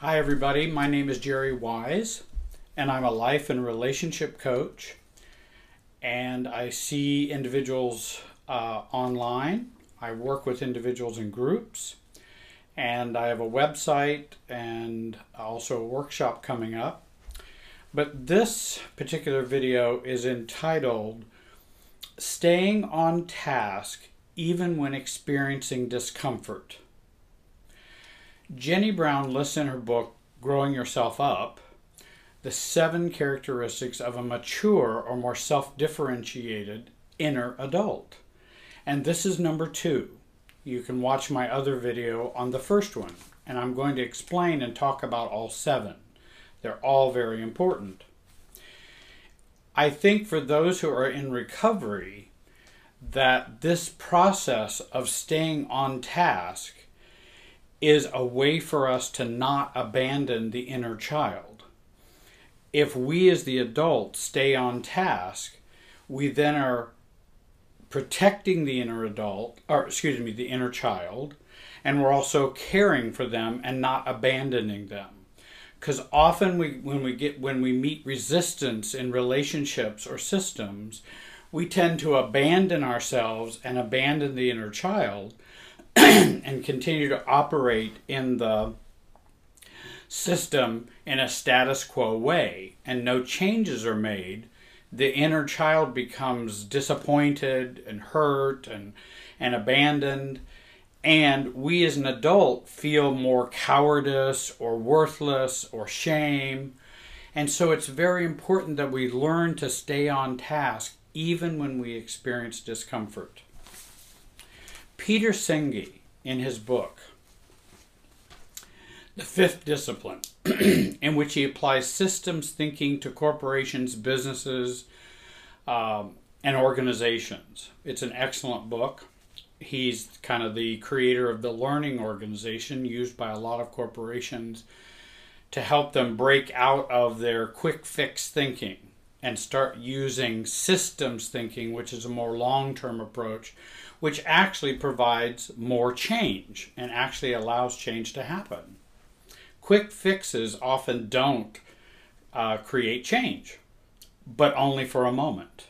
Hi, everybody. My name is Jerry Wise, and I'm a life and relationship coach. And I see individuals uh, online. I work with individuals in groups. And I have a website and also a workshop coming up. But this particular video is entitled Staying on Task Even When Experiencing Discomfort. Jenny Brown lists in her book, Growing Yourself Up, the seven characteristics of a mature or more self differentiated inner adult. And this is number two. You can watch my other video on the first one, and I'm going to explain and talk about all seven. They're all very important. I think for those who are in recovery, that this process of staying on task is a way for us to not abandon the inner child. If we as the adult stay on task, we then are protecting the inner adult, or excuse me, the inner child, and we're also caring for them and not abandoning them. Because often we, when we get when we meet resistance in relationships or systems, we tend to abandon ourselves and abandon the inner child and continue to operate in the system in a status quo way and no changes are made, the inner child becomes disappointed and hurt and, and abandoned. And we as an adult feel more cowardice or worthless or shame. And so it's very important that we learn to stay on task even when we experience discomfort. Peter Senge, in his book, The Fifth Discipline, in which he applies systems thinking to corporations, businesses, um, and organizations. It's an excellent book. He's kind of the creator of the learning organization used by a lot of corporations to help them break out of their quick fix thinking and start using systems thinking, which is a more long term approach, which actually provides more change and actually allows change to happen. Quick fixes often don't uh, create change, but only for a moment.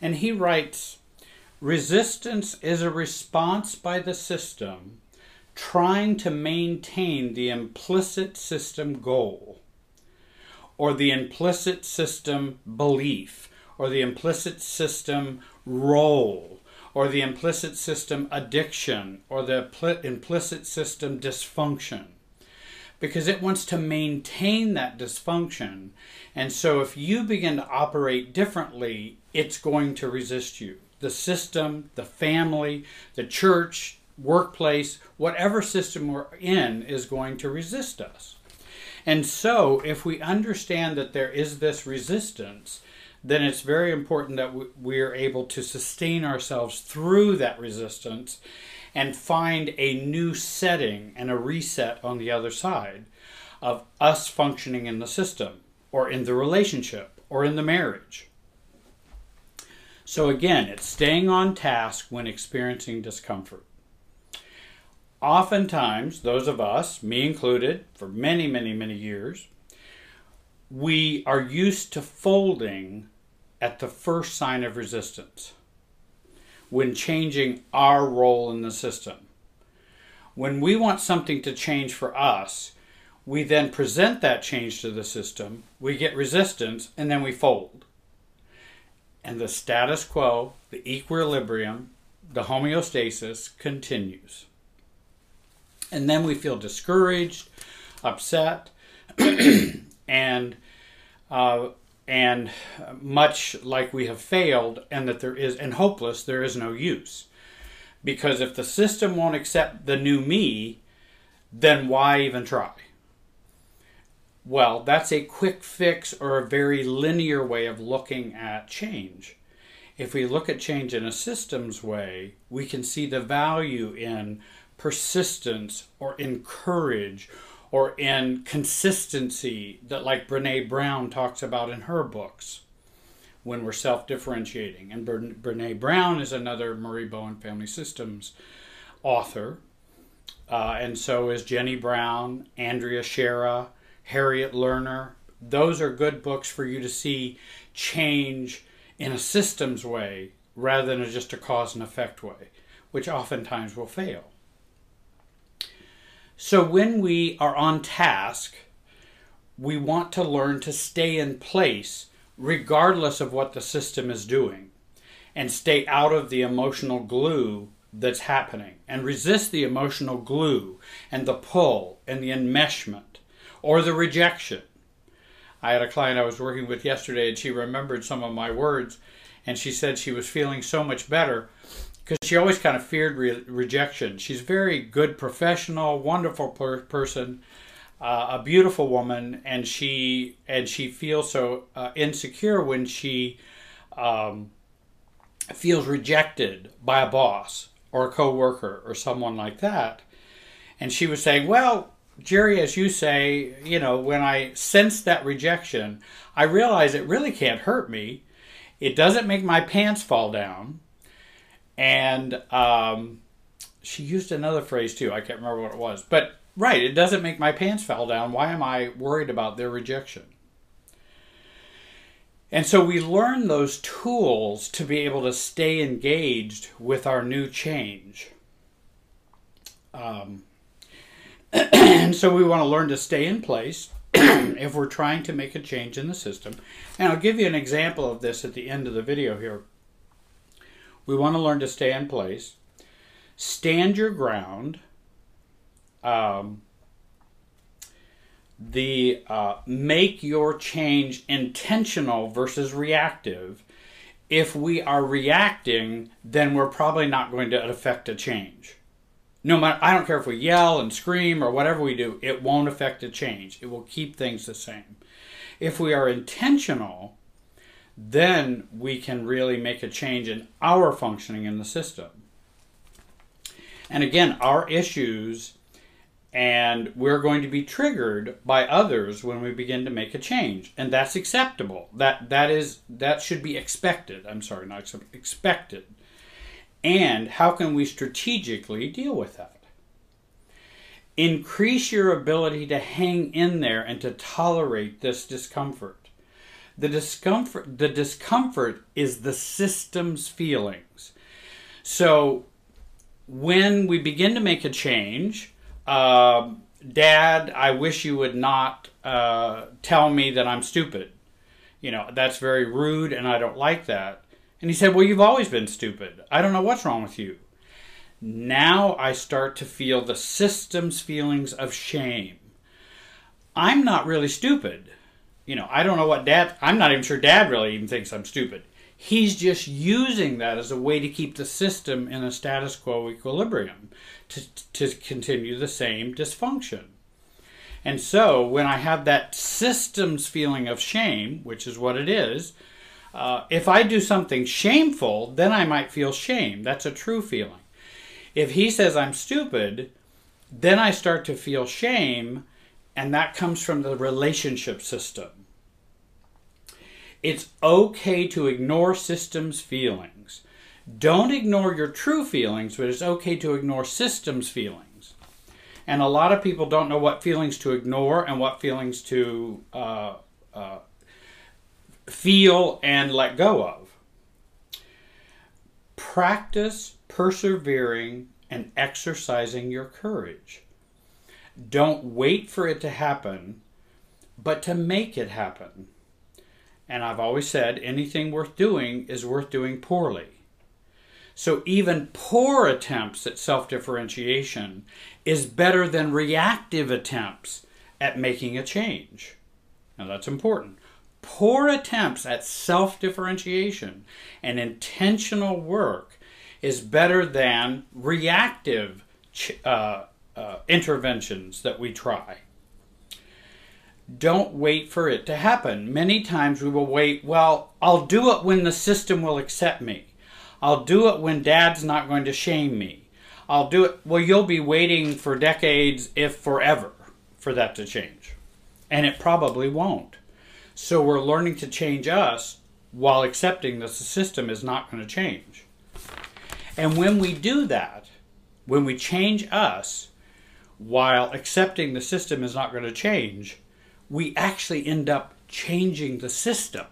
And he writes Resistance is a response by the system trying to maintain the implicit system goal or the implicit system belief or the implicit system role or the implicit system addiction or the implicit system dysfunction because it wants to maintain that dysfunction. And so if you begin to operate differently, it's going to resist you. The system, the family, the church, workplace, whatever system we're in is going to resist us. And so, if we understand that there is this resistance, then it's very important that we are able to sustain ourselves through that resistance and find a new setting and a reset on the other side of us functioning in the system or in the relationship or in the marriage. So, again, it's staying on task when experiencing discomfort. Oftentimes, those of us, me included, for many, many, many years, we are used to folding at the first sign of resistance when changing our role in the system. When we want something to change for us, we then present that change to the system, we get resistance, and then we fold. And the status quo, the equilibrium, the homeostasis continues. And then we feel discouraged, upset, and uh, and much like we have failed and that there is and hopeless there is no use. Because if the system won't accept the new me then why even try? Well that's a quick fix or a very linear way of looking at change. If we look at change in a systems way we can see the value in persistence or in courage or in consistency that like Brene Brown talks about in her books when we're self-differentiating. And Brene Brown is another Murray Bowen Family Systems author. uh, and so is Jenny Brown, Andrea Schara, Harriet Lerner. Those are good books for you to see change in a systems way rather than just a cause and effect way, which oftentimes will fail. So when we are on task, we want to learn to stay in place regardless of what the system is doing and stay out of the emotional glue that's happening and resist the emotional glue and the pull and the enmeshment or the rejection. I had a client I was working with yesterday and she remembered some of my words and she said she was feeling so much better because she always kind of feared re- rejection. She's a very good professional, wonderful per- person, uh, a beautiful woman, and she and she feels so uh, insecure when she um, feels rejected by a boss or a coworker or someone like that. And she was saying, "Well, Jerry, as you say, you know, when I sense that rejection, I realize it really can't hurt me. It doesn't make my pants fall down." And um, she used another phrase too. I can't remember what it was, but Right, it doesn't make my pants fall down. Why am I worried about their rejection? And so we learn those tools to be able to stay engaged with our new change. Um, and so we want to learn to stay in place if we're trying to make a change in the system. And I'll give you an example of this at the end of the video here. We want to learn to stay in place, stand your ground, um, the uh, make your change intentional versus reactive. If we are reacting, then we're probably not going to affect a change. No matter, I don't care if we yell and scream or whatever we do, it won't affect a change. It will keep things the same. If we are intentional, then we can really make a change in our functioning in the system. And again, our issues and we're going to be triggered by others when we begin to make a change. And that's acceptable. That that is that should be expected. I'm sorry not expected. And how can we strategically deal with that? Increase your ability to hang in there and to tolerate this discomfort the discomfort the discomfort is the system's feelings so when we begin to make a change uh, Dad, I wish you would not uh, tell me that I'm stupid. You know, that's very rude and I don't like that. And he said, Well, you've always been stupid. I don't know what's wrong with you. Now I start to feel the system's feelings of shame. I'm not really stupid. You know, I don't know what dad, I'm not even sure dad really even thinks I'm stupid. He's just using that as a way to keep the system in a status quo equilibrium, to, to continue the same dysfunction. And so when I have that systems feeling of shame, which is what it is, uh, if I do something shameful, then I might feel shame. That's a true feeling. If he says I'm stupid, then I start to feel shame, and that comes from the relationship system. It's okay to ignore systems feelings. Don't ignore your true feelings, but it's okay to ignore systems feelings. And a lot of people don't know what feelings to ignore and what feelings to uh, uh, feel and let go of. Practice persevering and exercising your courage. Don't wait for it to happen, but to make it happen. And I've always said anything worth doing is worth doing poorly. So even poor attempts at self differentiation is better than reactive attempts at making a change. Now that's important. Poor attempts at self differentiation and intentional work is better than reactive uh, uh, interventions that we try don't wait for it to happen. Many times we will wait, well, I'll do it when the system will accept me. I'll do it when dad's not going to shame me. I'll do it. Well, you'll be waiting for decades, if forever, for that to change. And it probably won't. So we're learning to change us while accepting that the system is not going to change. And when we do that, when we change us, while accepting the system is not going to change, we actually end up changing the system.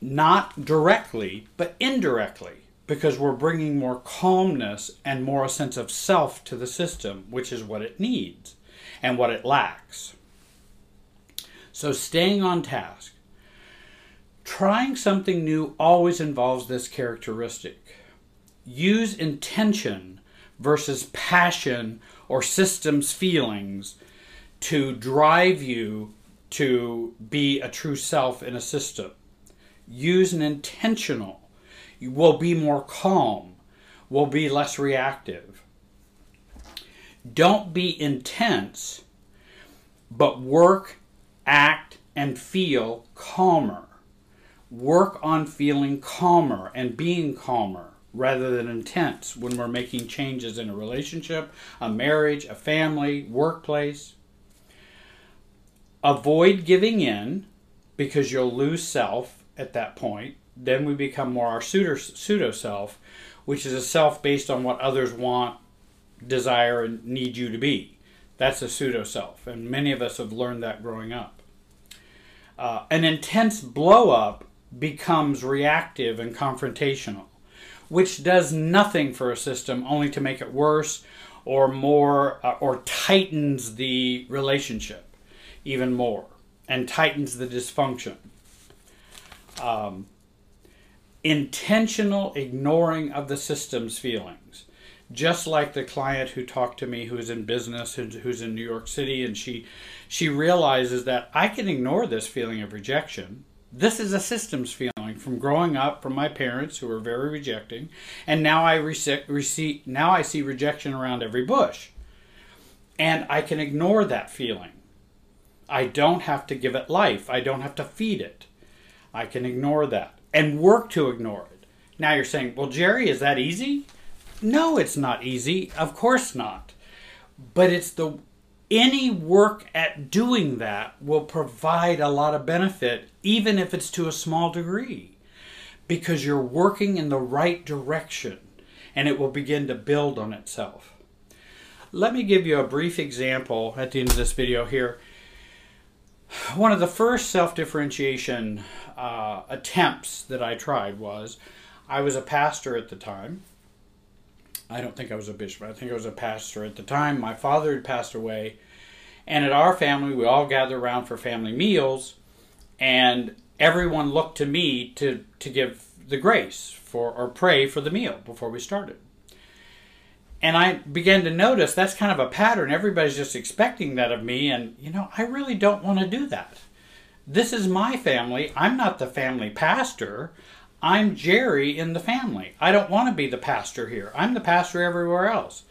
Not directly, but indirectly, because we're bringing more calmness and more a sense of self to the system, which is what it needs and what it lacks. So, staying on task. Trying something new always involves this characteristic. Use intention versus passion or systems feelings to drive you to be a true self in a system. Use an intentional. You will be more calm, will be less reactive. Don't be intense, but work, act, and feel calmer. Work on feeling calmer and being calmer rather than intense when we're making changes in a relationship, a marriage, a family, workplace. Avoid giving in because you'll lose self at that point. Then we become more our pseudo self, which is a self based on what others want, desire, and need you to be. That's a pseudo self, and many of us have learned that growing up. Uh, an intense blow up becomes reactive and confrontational, which does nothing for a system only to make it worse or more uh, or tightens the relationship even more and tightens the dysfunction. Um, intentional ignoring of the system's feelings. Just like the client who talked to me who's in business, who's in New York City, and she, she realizes that I can ignore this feeling of rejection. This is a systems feeling from growing up from my parents who were very rejecting, and now I receive, now I see rejection around every bush, and I can ignore that feeling I don't have to give it life. I don't have to feed it. I can ignore that and work to ignore it. Now you're saying, well, Jerry, is that easy? No, it's not easy. Of course not. But it's the any work at doing that will provide a lot of benefit, even if it's to a small degree, because you're working in the right direction and it will begin to build on itself. Let me give you a brief example at the end of this video here one of the first self differentiation uh, attempts that I tried was I was a pastor at the time. I don't think I was a bishop, I think I was a pastor at the time. My father had passed away, and at our family, we all gathered around for family meals, and everyone looked to me to, to give the grace for or pray for the meal before we started. And I began to notice that's kind of a pattern. Everybody's just expecting that of me. And, you know, I really don't want to do that. This is my family. I'm not the family pastor. I'm Jerry in the family. I don't want to be the pastor here. I'm the pastor everywhere else.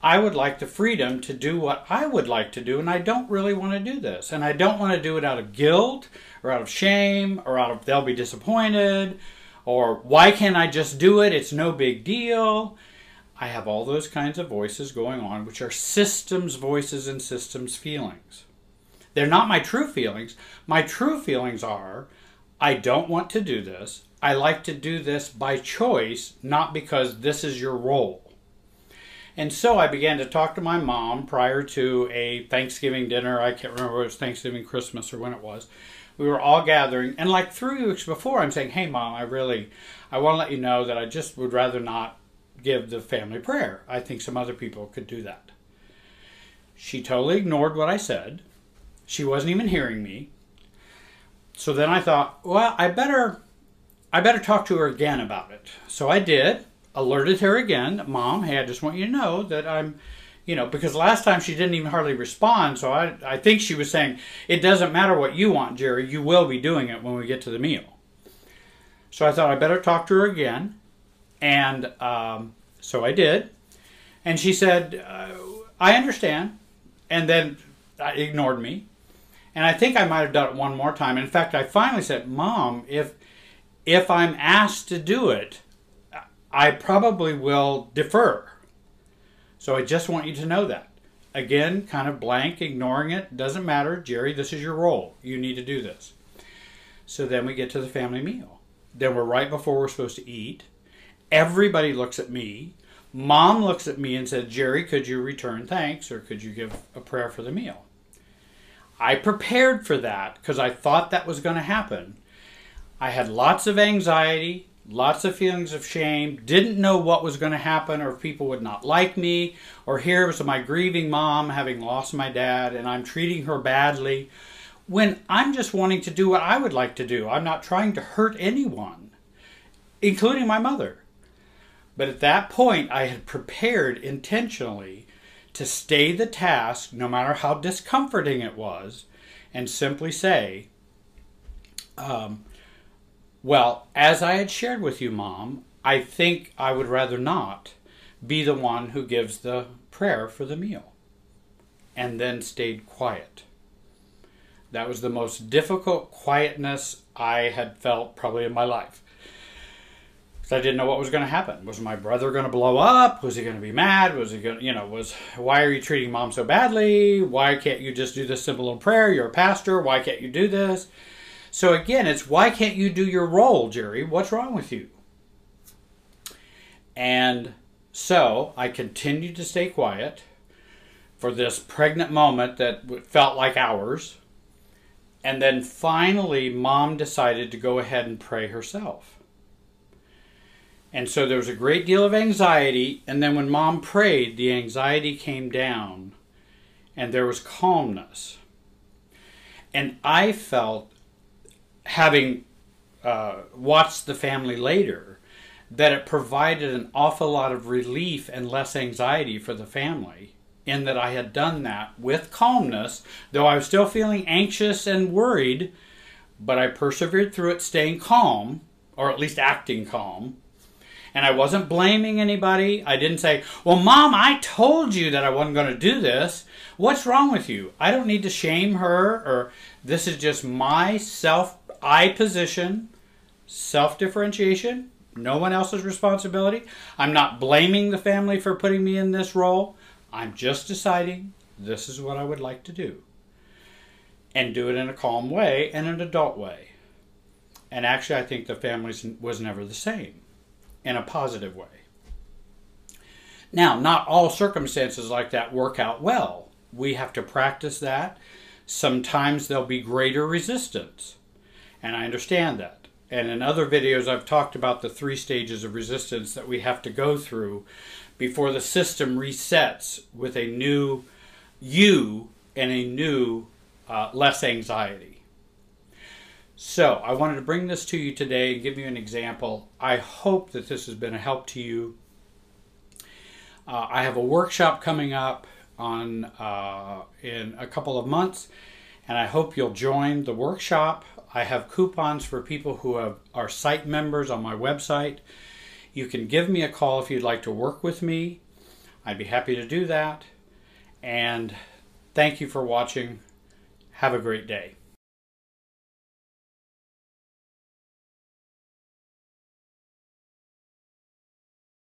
I would like the freedom to do what I would like to do, and I don't really want to do this. And I don't want to do it out of guilt or out of shame or out of they'll be disappointed or why can't I just do it? It's no big deal. I have all those kinds of voices going on, which are systems voices and systems feelings. They're not my true feelings. My true feelings are I don't want to do this. I like to do this by choice, not because this is your role. And so I began to talk to my mom prior to a Thanksgiving dinner. I can't remember if it was Thanksgiving, Christmas, or when it was. We were all gathering, and like three weeks before, I'm saying, "Hey, mom, I really, I want to let you know that I just would rather not give the family prayer. I think some other people could do that. She totally ignored what I said. She wasn't even hearing me. So then I thought, well, I better I better talk to her again about it. So I did, alerted her again, Mom, hey, I just want you to know that I'm you know, because last time she didn't even hardly respond, so I, I think she was saying, It doesn't matter what you want, Jerry, you will be doing it when we get to the meal. So I thought I better talk to her again. And um, so I did. And she said, uh, I understand. And then ignored me. And I think I might have done it one more time. In fact, I finally said, Mom, if, if I'm asked to do it, I probably will defer. So I just want you to know that. Again, kind of blank, ignoring it. Doesn't matter. Jerry, this is your role. You need to do this. So then we get to the family meal. Then we're right before we're supposed to eat. Everybody looks at me. Mom looks at me and said, Jerry, could you return thanks or could you give a prayer for the meal? I prepared for that because I thought that was going to happen. I had lots of anxiety, lots of feelings of shame, didn't know what was going to happen or if people would not like me, or here was my grieving mom having lost my dad and I'm treating her badly when I'm just wanting to do what I would like to do. I'm not trying to hurt anyone, including my mother. But at that point, I had prepared intentionally to stay the task, no matter how discomforting it was, and simply say, um, Well, as I had shared with you, Mom, I think I would rather not be the one who gives the prayer for the meal. And then stayed quiet. That was the most difficult quietness I had felt probably in my life. I didn't know what was going to happen. Was my brother going to blow up? Was he going to be mad? Was he going to, you know, was, why are you treating mom so badly? Why can't you just do this simple little prayer? You're a pastor. Why can't you do this? So again, it's why can't you do your role, Jerry? What's wrong with you? And so I continued to stay quiet for this pregnant moment that felt like hours. And then finally, mom decided to go ahead and pray herself. And so there was a great deal of anxiety. And then when mom prayed, the anxiety came down and there was calmness. And I felt, having uh, watched the family later, that it provided an awful lot of relief and less anxiety for the family in that I had done that with calmness, though I was still feeling anxious and worried, but I persevered through it, staying calm, or at least acting calm. And I wasn't blaming anybody. I didn't say, Well, mom, I told you that I wasn't going to do this. What's wrong with you? I don't need to shame her, or this is just my self I position, self differentiation, no one else's responsibility. I'm not blaming the family for putting me in this role. I'm just deciding this is what I would like to do. And do it in a calm way and an adult way. And actually, I think the family was never the same in a positive way. Now, not all circumstances like that work out well. We have to practice that. Sometimes there'll be greater resistance. And I understand that. And in other videos, I've talked about the three stages of resistance that we have to go through before the system resets with a new you and a new uh, less anxiety. So, I wanted to bring this to you today and give you an example. I hope that this has been a help to you. Uh, I have a workshop coming up on uh, in a couple of months, and I hope you'll join the workshop. I have coupons for people who have, are site members on my website. You can give me a call if you'd like to work with me. I'd be happy to do that. And thank you for watching. Have a great day.